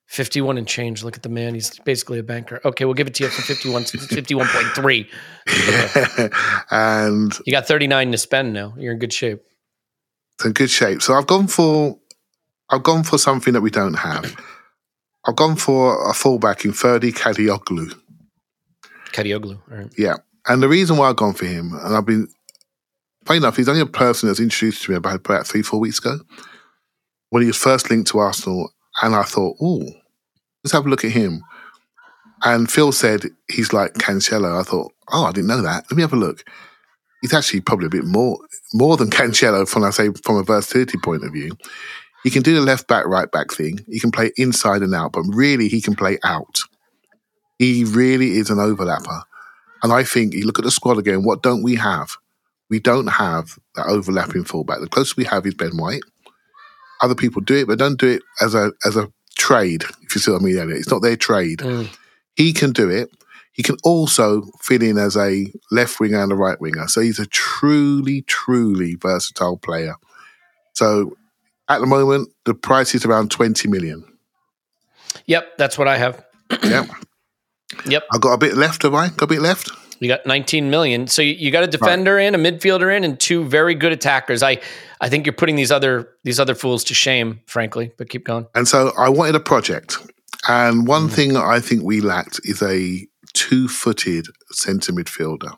51 and change. Look at the man. He's basically a banker. Okay, we'll give it to you for 51, 51.3. and you got 39 to spend now. You're in good shape. In good shape. So I've gone for I've gone for something that we don't have. I've gone for a fullback in Ferdi Kadioglu. Kadioglu, right. Yeah. And the reason why I've gone for him, and I've been funny enough, he's only a person that's introduced to me about, about three, four weeks ago when he was first linked to Arsenal. And I thought, oh, let's have a look at him. And Phil said he's like Cancelo. I thought, oh, I didn't know that. Let me have a look. He's actually probably a bit more more than Cancelo from I say from a versatility point of view. He can do the left back, right back thing. He can play inside and out, but really he can play out. He really is an overlapper. And I think you look at the squad again, what don't we have? We don't have that overlapping fullback. The closest we have is Ben White. Other people do it, but don't do it as a as a trade. If you see what I mean, it's not their trade. Mm. He can do it. He can also fit in as a left winger and a right winger. So he's a truly, truly versatile player. So at the moment, the price is around 20 million. Yep, that's what I have. yep. Yep. I've got a bit left, have I? Got a bit left? You got 19 million. So you, you got a defender right. in, a midfielder in, and two very good attackers. I I think you're putting these other these other fools to shame, frankly. But keep going. And so I wanted a project, and one mm. thing I think we lacked is a two-footed centre midfielder.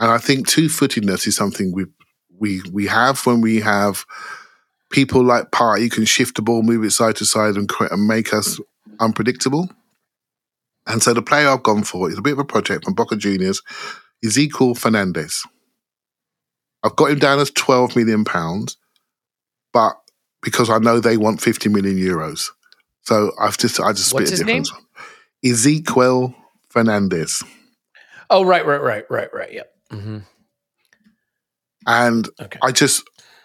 And I think two-footedness is something we we we have when we have people like Partey can shift the ball, move it side to side, and, and make us unpredictable. And so the player I've gone for is a bit of a project from Boca Juniors, Ezequiel Fernandez. I've got him down as 12 million pounds, but because I know they want 50 million euros. So I've just I just split What's his difference. name? Ezequiel Fernandez. Oh right, right, right, right, right. Yep. Mm-hmm. And okay. I just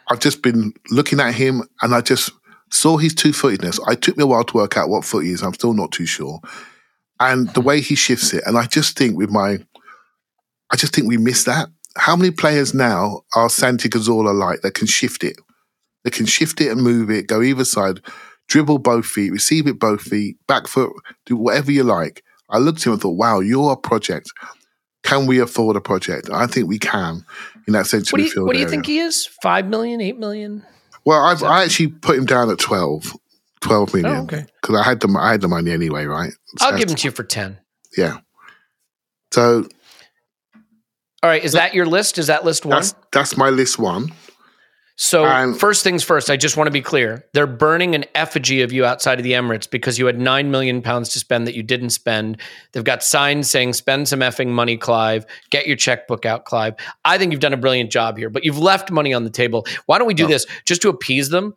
I've just been looking at him and I just saw his two footedness. I took me a while to work out what foot he is. I'm still not too sure and the way he shifts it. And I just think with my, I just think we miss that. How many players now are Santi Cazorla like that can shift it? They can shift it and move it, go either side, dribble both feet, receive it both feet, back foot, do whatever you like. I looked at him and thought, wow, you're a project. Can we afford a project? I think we can in that central what do you, What do you think he is? Five million, eight million? Well, I've, I actually put him down at 12. 12 million. Oh, okay. Because I had the I had the money anyway, right? So I'll give them to you for 10. Yeah. So All right, is that your list? Is that list one? That's, that's my list one. So and, first things first, I just want to be clear. They're burning an effigy of you outside of the Emirates because you had nine million pounds to spend that you didn't spend. They've got signs saying "Spend some effing money, Clive. Get your checkbook out, Clive." I think you've done a brilliant job here, but you've left money on the table. Why don't we do no. this just to appease them?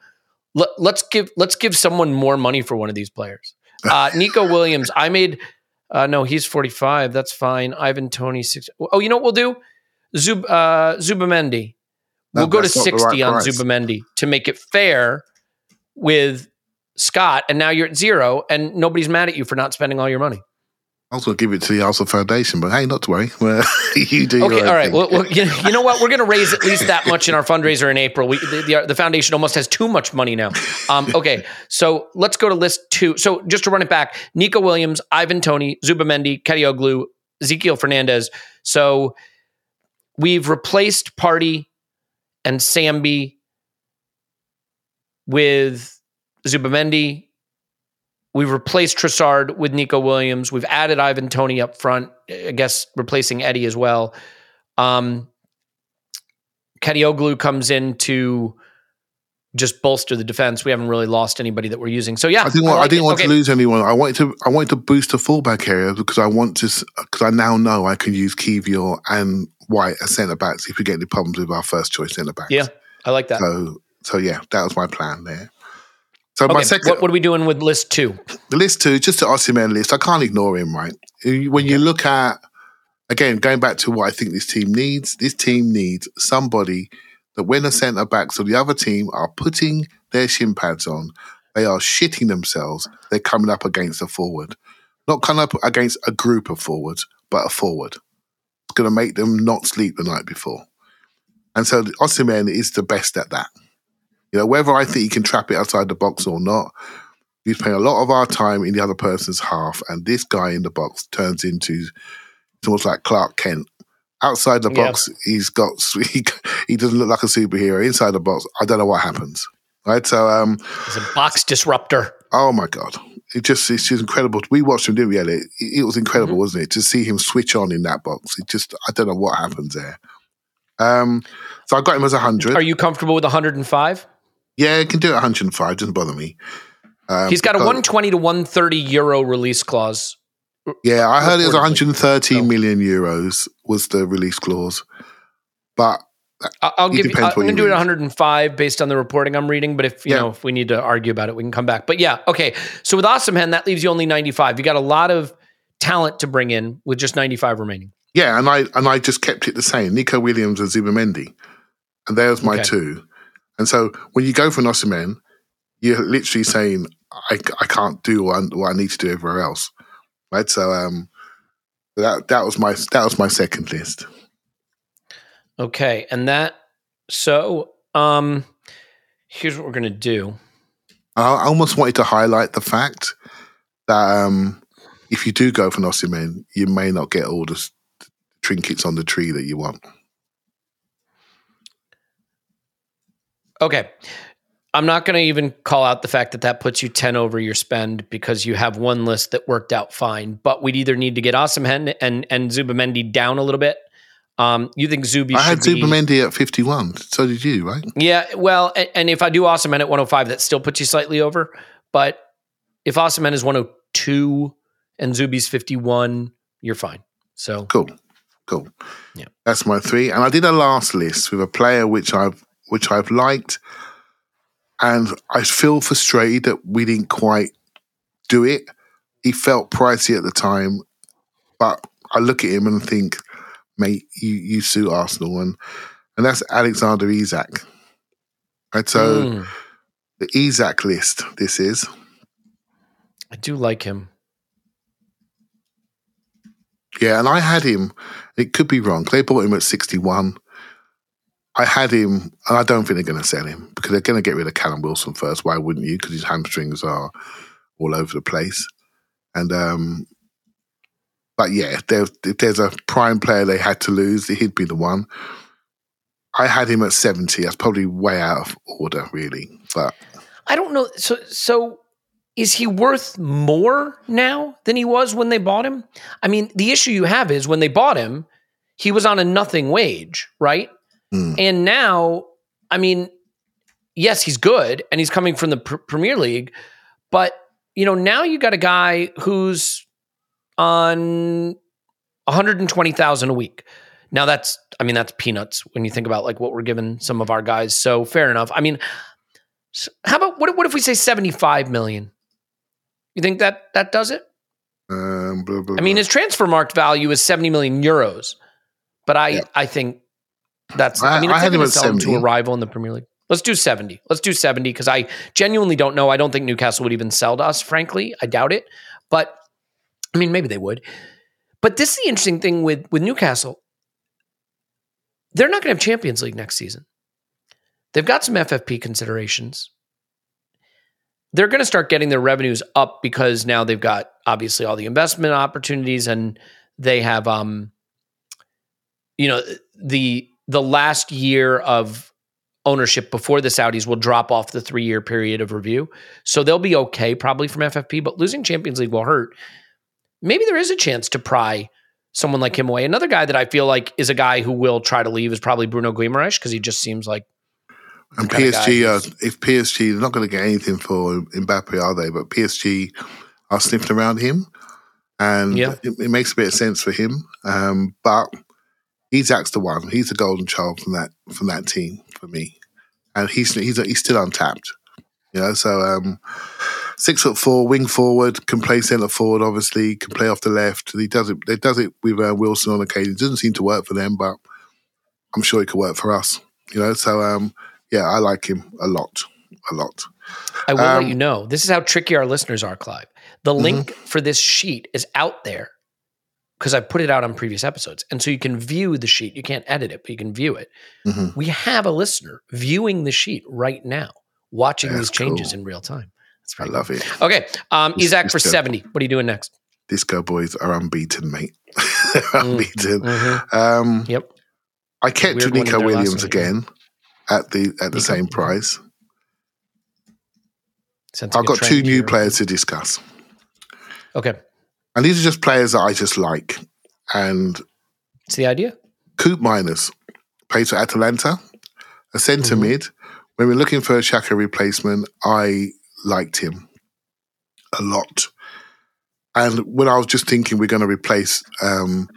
Let, us give let's give someone more money for one of these players. Uh, Nico Williams, I made. Uh, no, he's forty five. That's fine. Ivan Toney six. Oh, you know what we'll do? Zub uh, Zubimendi. We'll go to sixty right on price. Zubimendi to make it fair with Scott, and now you're at zero, and nobody's mad at you for not spending all your money. I was going to give it to the Arsenal Foundation, but hey, not to worry. you do. Okay, all right. Well, well, you, you, know what? We're going to raise at least that much in our fundraiser in April. We, the, the, the foundation almost has too much money now. Um, okay, so let's go to list two. So just to run it back: Nico Williams, Ivan Toney, Zubimendi, Kadioglu, Ezequiel Fernandez. So we've replaced Partey and Sambi with Zubimendi, We've replaced Trossard with Nico Williams. We've added Ivan Toney up front, I guess replacing Eddie as well. Um, Kadioglu comes in to just bolster the defense. We haven't really lost anybody that we're using. So yeah, I didn't want, I, like I didn't want okay. to lose anyone. I wanted to I wanted to boost the fullback area because I want to because I now know I can use Kiwior and White as centre backs if we get any problems with our first choice centre backs. Yeah, I like that. So so yeah, that was my plan there. So okay, my second, what, what, are we doing with list two? The list two, just the Osimhen list. I can't ignore him, right? When you look at again, going back to what I think this team needs, this team needs somebody that when the centre backs of the other team are putting their shin pads on, they are shitting themselves. They're coming up against a forward, not coming up against a group of forwards, but a forward. It's going to make them not sleep the night before. And so Osimhen is the best at that. You know, whether I think he can trap it outside the box or not, he's playing a lot of our time in the other person's half, and this guy in the box turns into it's almost like Clark Kent. Outside the box, yeah. he's got he, he doesn't look like a superhero. Inside the box, I don't know what happens. Right, so um, he's a box disruptor. Oh my god, it just it's just incredible. We watched him, didn't we? It, it was incredible, mm-hmm. wasn't it? To see him switch on in that box, it just I don't know what happens there. Um, so I got him as a hundred. Are you comfortable with hundred and five? Yeah, it can do it 105. Doesn't bother me. Um, He's got a 120 to 130 euro release clause. Yeah, I heard it was 130 million euros was the release clause, but I'll give you. I'm going to do it 105 based on the reporting I'm reading. But if you yeah. know if we need to argue about it, we can come back. But yeah, okay. So with Osimhen, that leaves you only 95. You got a lot of talent to bring in with just 95 remaining. Yeah, and I and I just kept it the same. Nico Williams and Zubimendi, and there's my okay. two. And so when you go for an Osimhen, you're literally saying, I, I can't do what I, what I need to do everywhere else. Right. So um, that that was my that was my second list. Okay. And that so Um, here's what we're gonna do. I almost wanted to highlight the fact that um, if you do go for Osimhen, you may not get all the trinkets on the tree that you want. Okay. I'm not going to even call out the fact that that puts you 10 over your spend because you have one list that worked out fine. But we'd either need to get Osimhen and, and Zubimendi down a little bit. Um, you think Zubi I had be, at 51. So did you, right? Yeah. Well, and, and if I do Osimhen at 105, that still puts you slightly over. But if Osimhen is 102 and Zubi's 51, you're fine. So cool. Cool. Yeah. That's my three. And I did a last list with a player which I've which I've liked and I feel frustrated that we didn't quite do it. He felt pricey at the time, but I look at him and think, mate, you, you suit Arsenal. And, and that's Alexander Isak. And so mm. the Isak list, this is. I do like him. Yeah, and I had him. It could be wrong. They bought him at 61. I had him, and I don't think they're going to sell him because they're going to get rid of Callum Wilson first. Why wouldn't you? Because his hamstrings are all over the place. And um, but yeah, if there's a prime player they had to lose, he'd be the one. I had him at seventy. That's probably way out of order, really. But I don't know. So so is he worth more now than he was when they bought him? I mean, the issue you have is when they bought him, he was on a nothing wage, right? Mm. And now, I mean, yes, he's good and he's coming from the pr- Premier League, but you know, now you got a guy who's on 120,000 a week. Now that's I mean that's peanuts when you think about like what we're giving some of our guys. So fair enough. I mean, how about what what if we say 75 million? You think that that does it? Um, blah, blah, I mean, his Transfermarkt value is 70 million euros, but I yeah. I think that's I, I mean, if I had him at sell him to a rival in the Premier League. Let's do 70. Let's do 70 because I genuinely don't know. I don't think Newcastle would even sell to us, frankly. I doubt it. But I mean, maybe they would. But this is the interesting thing with, with Newcastle. They're not going to have Champions League next season. They've got some FFP considerations. They're going to start getting their revenues up because now they've got obviously all the investment opportunities and they have um you know the the last year of ownership before the Saudis will drop off the three year period of review. So they'll be okay probably from FFP, but losing Champions League will hurt. Maybe there is a chance to pry someone like him away. Another guy that I feel like is a guy who will try to leave is probably Bruno Guimaraes because he just seems like. And PSG, uh, if PSG, they're not going to get anything for Mbappe, are they? But PSG are sniffing around him. And yeah. it, it makes a bit of sense for him. Um, but Isak's the one. He's the golden child from that from that team for me, and he's he's he's still untapped. You know, so um, six foot four, wing forward, can play centre forward. Obviously, can play off the left. He does it. He does it with uh, Wilson on occasion. It doesn't seem to work for them, but I'm sure it could work for us. You know, so um, yeah, I like him a lot, a lot. I will um, let you know. This is how tricky our listeners are, Clive. The link mm-hmm. for this sheet is out there because I put it out on previous episodes. And so you can view the sheet. You can't edit it, but you can view it. Mm-hmm. We have a listener viewing the sheet right now, watching That's these changes cool. in real time. That's I love cool. it. Okay. Um, Isak for 70. What are you doing next? Disco boys are unbeaten, mate. unbeaten. Mm-hmm. Um, yep. I kept Weird Nico Williams again at the at the Nico. same price. I've got two new players to discuss. Okay. And these are just players that I just like. And it's the idea. Koopmeiners plays for Atalanta, a centre mm-hmm. mid. When we're looking for a Xhaka replacement, I liked him a lot. And when I was just thinking we're going to replace um,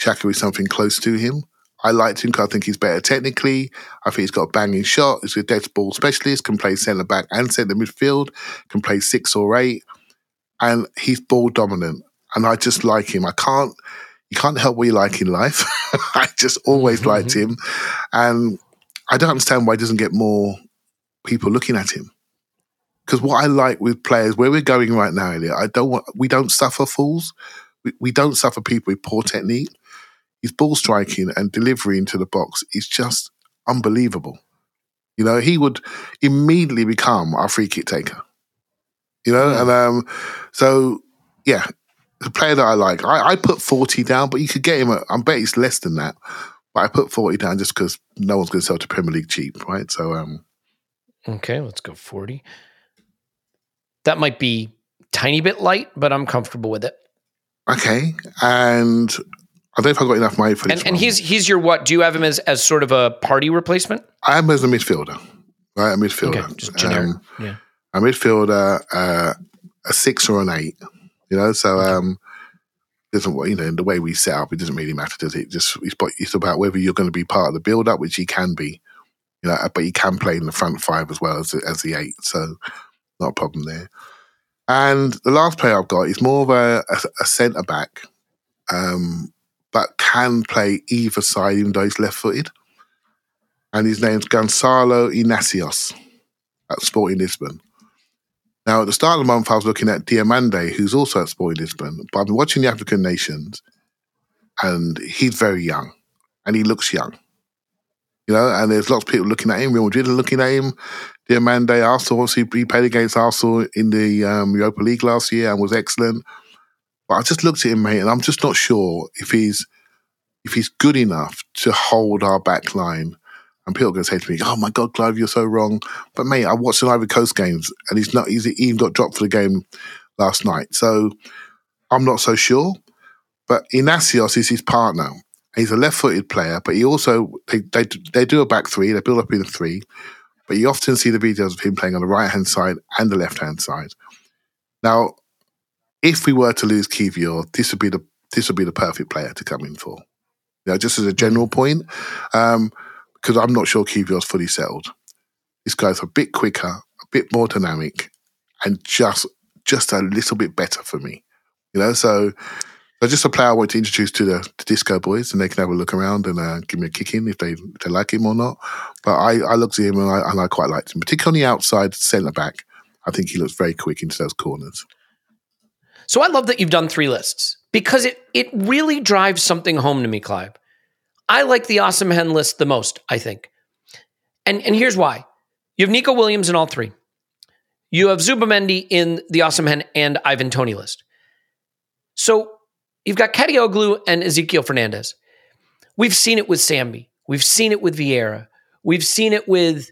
Xhaka with something close to him, I liked him because I think he's better technically. I think he's got a banging shot. He's a dead ball specialist, can play centre back and centre midfield, can play six or eight, and he's ball dominant and I just like him. I can't you can't help what you like in life. I just always mm-hmm. liked him, and I don't understand why he doesn't get more people looking at him. Because what I like with players, where we're going right now, Elliot, I don't want we don't suffer fools. We, we don't suffer people with poor technique. His ball striking and delivery into the box is just unbelievable. You know, he would immediately become our free kick taker. You know, and um, so yeah, the player that I like, I, I put forty down, but you could get him. At, I bet he's less than that, but I put forty down just because no one's going to sell to Premier League cheap, right? So um, okay, let's go forty. That might be tiny bit light, but I'm comfortable with it. Okay, and I don't know if I've got enough money for this. And, and he's he's your what? Do you have him as as sort of a Partey replacement? I am as a midfielder, right? A midfielder, okay, just generic. Um, yeah, a midfielder, uh, a six or an eight. You know, so um, doesn't you know in the way we set up, it doesn't really matter, does it? Just it's, it's about whether you're going to be part of the build up, which he can be. You know, but he can play in the front five as well as as the eight, so not a problem there. And the last player I've got is more of a, a, a centre back, um, but can play either side, even though he's left footed. And his name's Gonzalo Inacios at Sporting Lisbon. Now, at the start of the month, I was looking at Diomande, who's also at Sporting Lisbon, but I've been watching the African nations, and he's very young, and he looks young. You know, and there's lots of people looking at him. Real Madrid are looking at him. Diomande, Arsenal, obviously, he played against Arsenal in the um, Europa League last year and was excellent. But I just looked at him, mate, and I'm just not sure if he's if he's good enough to hold our back line. And people are going to say to me, "Oh my God, Clive, you're so wrong." But mate, I watched the Ivory Coast games, and he's not. He's even got dropped for the game last night, so I'm not so sure. But Inacios is his partner. He's a left-footed player, but he also they they, they do a back three. They build up in a three, but you often see the videos of him playing on the right hand side and the left hand side. Now, if we were to lose Kiwior, this would be the this would be the perfect player to come in for. You know, just as a general point, um, because I'm not sure Kiwior's fully settled. This guy's a bit quicker, a bit more dynamic, and just just a little bit better for me. You know, so so just a player I want to introduce to the, the Disco Boys, and they can have a look around and uh, give me a kick in if they if they like him or not. But I, I looked at him and I, and I quite liked him, particularly on the outside centre back. I think he looks very quick into those corners. So I love that you've done three lists because it it really drives something home to me, Clive. I like the Osimhen list the most, I think. And and here's why. You have Nico Williams in all three. You have Zubimendi in the Osimhen and Ivan Toney list. So You've got Kadioglu and Ezequiel Fernandez. We've seen it with Sambi. We've seen it with Vieira. We've seen it with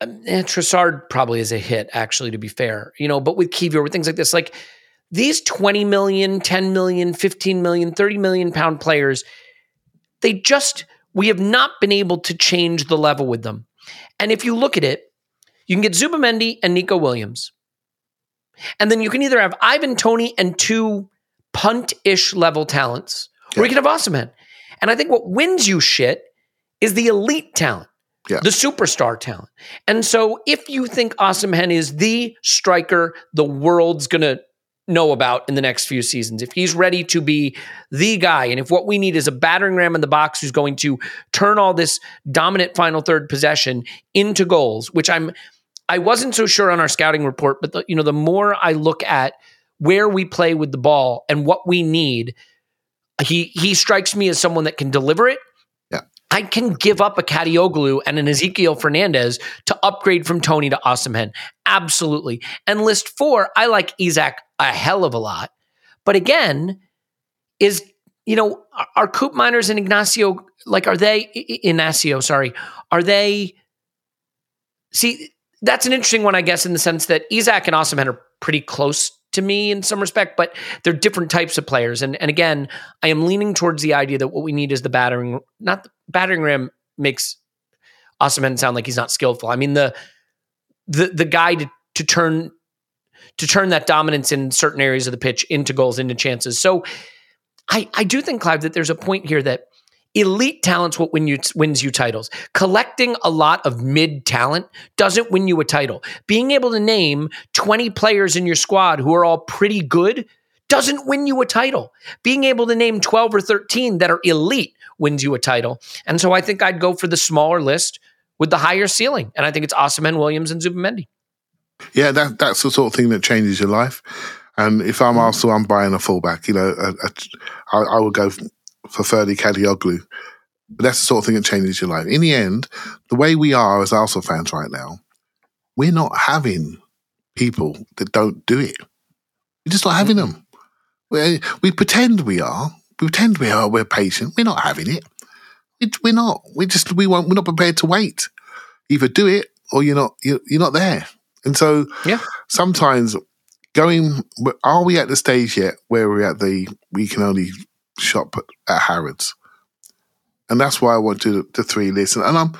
um, eh, Trossard probably is a hit, actually, to be fair. You know, but with Kiwior, with things like this, like these 20 million, 10 million, 15 million, 30 million pound players, they just, we have not been able to change the level with them. And if you look at it, you can get Zubimendi and Nico Williams. And then you can either have Ivan Toney and two punt ish level talents, yeah. or you can have Osimhen. And I think what wins you shit is the elite talent. Yeah. The superstar talent. And so if you think Osimhen is the striker the world's going to know about in the next few seasons, if he's ready to be the guy, and if what we need is a battering ram in the box who's going to turn all this dominant final third possession into goals, which I'm I wasn't so sure on our scouting report, but the, you know the more I look at where we play with the ball and what we need. He he strikes me as someone that can deliver it. Yeah. I can give up a Kadioglu and an Ezequiel Fernandez to upgrade from Toney to Osimhen. Absolutely. And list four, I like Isak a hell of a lot. But again, is you know, are Koopmeiners and Ignacio like are they Ignacio, sorry, are they see that's an interesting one, I guess, in the sense that Isak and Osimhen are pretty close to me in some respect, but they're different types of players. And and again, I am leaning towards the idea that what we need is the battering, not the battering ram makes Osimhen sound like he's not skillful. I mean the the the guy to, to turn to turn that dominance in certain areas of the pitch into goals, into chances. So I I do think Clive that there's a point here that Elite talent's what win you, wins you titles. Collecting a lot of mid talent doesn't win you a title. Being able to name 20 players in your squad who are all pretty good doesn't win you a title. Being able to name 12 or 13 that are elite wins you a title. And so I think I'd go for the smaller list with the higher ceiling. And I think it's Osimhen, Williams, and Zubimendi. Yeah, that, that's the sort of thing that changes your life. And if I'm Arsenal, I'm buying a fullback. You know, a, a, I, I would go for Ferdi Kadioglu But that's the sort of thing that changes your life. In the end, the way we are as Arsenal fans right now, we're not having people that don't do it. We're just not having hmm. them. We, we pretend we are. We pretend we are. We're patient. We're not having it. We're not. We just we won't. We're not prepared to wait. Either do it or you're not. You're, you're not there. And so Yeah. sometimes going. Are we at the stage yet where we're at the we can only shop at, Harrods? And that's why I want to the three lists. And I'm,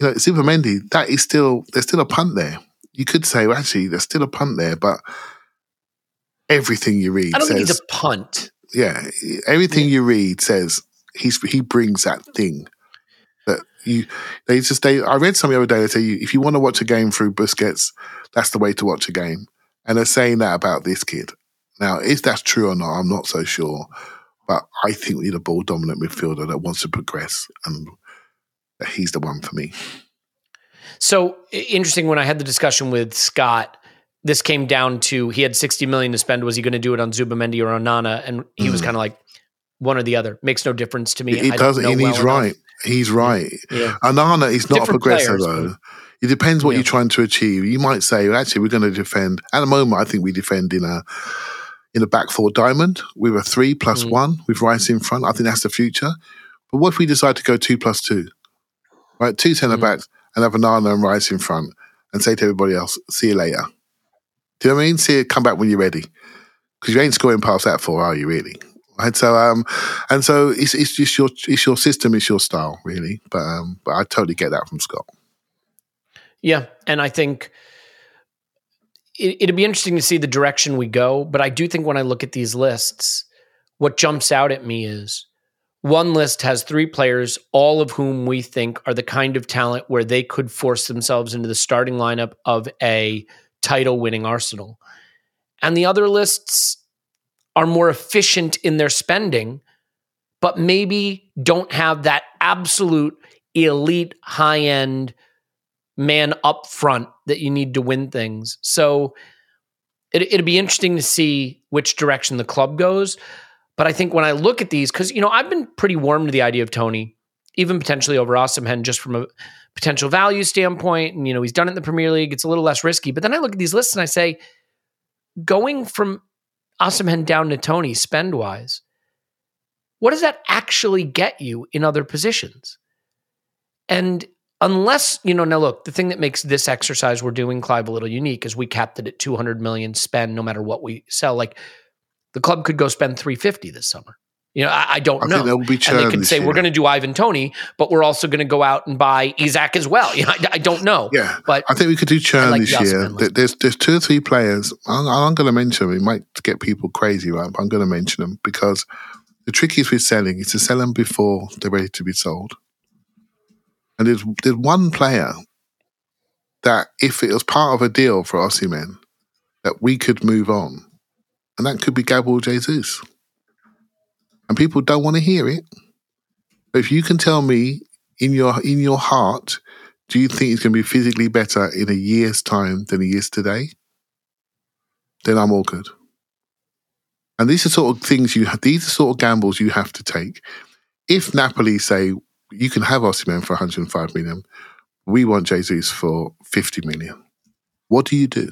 you know, Zubimendi. That is still there's still a punt there. You could say, well, actually, there's still a punt there, but everything you read I don't says, think he's a punt. yeah, everything you read says he's he brings that thing you. They just they. I read something the other day. They say you, if you want to watch a game through Busquets, that's the way to watch a game. And they're saying that about this kid. Now, if that's true or not, I'm not so sure. But I think we need a ball dominant midfielder that wants to progress, and he's the one for me. So interesting. When I had the discussion with Scott, this came down to he had 60 million to spend. Was he going to do it on Zubimendi or Onana? And he was Mm. kind of like, one or the other. Makes no difference to me. It I don't doesn't, and well he's enough. right. He's right. Yeah. Onana is not a Different progressor players, though. It depends what Yeah. you're trying to achieve. You might say, well, actually, we're going to defend. At the moment, I think we defend in a in a back four diamond with a three plus Mm. one with Rice in front. I think that's the future. But what if we decide to go two plus two? Right, two centre Mm. backs and have Onana and Rice in front, and say to everybody else, "See you later." Do you know what I mean? See, you come back when you're ready, because you ain't scoring past that four, are you? Really? Right. So, um, and so it's it's just your it's your system, it's your style, really. But um, but I totally get that from Scott. Yeah, and I think it, it'd be interesting to see the direction we go. But I do think when I look at these lists, what jumps out at me is one list has three players, all of whom we think are the kind of talent where they could force themselves into the starting lineup of a title-winning Arsenal, and the other lists are more efficient in their spending, but maybe don't have that absolute elite high-end man up front that you need to win things. So it, it'd be interesting to see which direction the club goes. But I think when I look at these, because you know I've been pretty warm to the idea of Toney, even potentially over Osimhen, just from a potential value standpoint. And you know he's done it in the Premier League; it's a little less risky. But then I look at these lists and I say, going from Osimhen down to Toney spend wise, what does that actually get you in other positions? And unless you know now look the thing that makes this exercise we're doing clive a little unique is we capped it at 200 million spend no matter what we sell. Like the club could go spend 350 this summer you know i, I don't I know think will be and they could say year. we're going to do ivan toney but we're also going to go out and buy isak as well you know, I, I don't know Yeah, but I think we could do churn like this year. There's there's two or three players. I'm, I'm going to mention them. It might get people crazy, right? But I'm going to mention them because the trick is with selling is to sell them before they're ready to be sold. And there's there's one player that if it was part of a deal for Osimhen, that we could move on, and that could be Gabriel Jesus. And people don't want to hear it. But if you can tell me in your in your heart do you think he's going to be physically better in a year's time than he is today? Then I'm all good. And these are sort of things you have, these are sort of gambles you have to take. If Napoli say you can have Osimhen for 105 million, we want Jesus for 50 million. What do you do?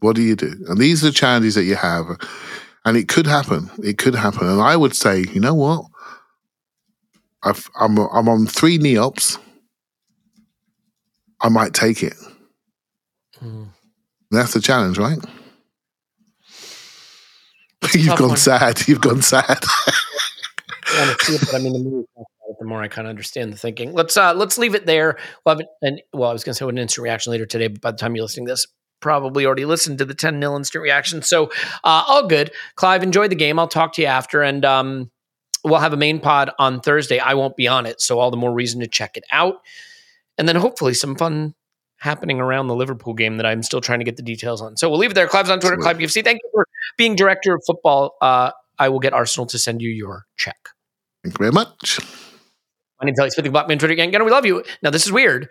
What do you do? And these are the challenges that you have. And it could happen. It could happen. And I would say, you know what? I've, I'm I'm on three neops. I might take it. Mm. That's the challenge, right? You've gone one. sad. You've gone sad. I want to see it, but I mean, the more we talk about it, the more I kind of understand the thinking. Let's uh, let's leave it there. We'll have an, an well, I was going to say an instant reaction later today, but by the time you're listening to this, probably already listened to the 10 0 instant reaction. So uh, all good. Clive, enjoy the game. I'll talk to you after, and um, we'll have a main pod on Thursday. I won't be on it, so all the more reason to check it out, and then hopefully some fun happening around the Liverpool game that I'm still trying to get the details on. So we'll leave it there. Clive's on Twitter, Clive UFC. Thank you for being director of football. Uh, I will get Arsenal to send you your check. Thank you very much. My name's Elliot Smith. Block me on Twitter again. Gunner, we love you. Now, this is weird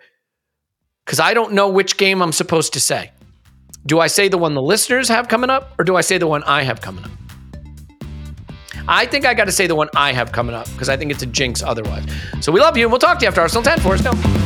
because I don't know which game I'm supposed to say. Do I say the one the listeners have coming up or do I say the one I have coming up? I think I got to say the one I have coming up because I think it's a jinx otherwise. So we love you, and we'll talk to you after Arsenal 10. Forrest Gump.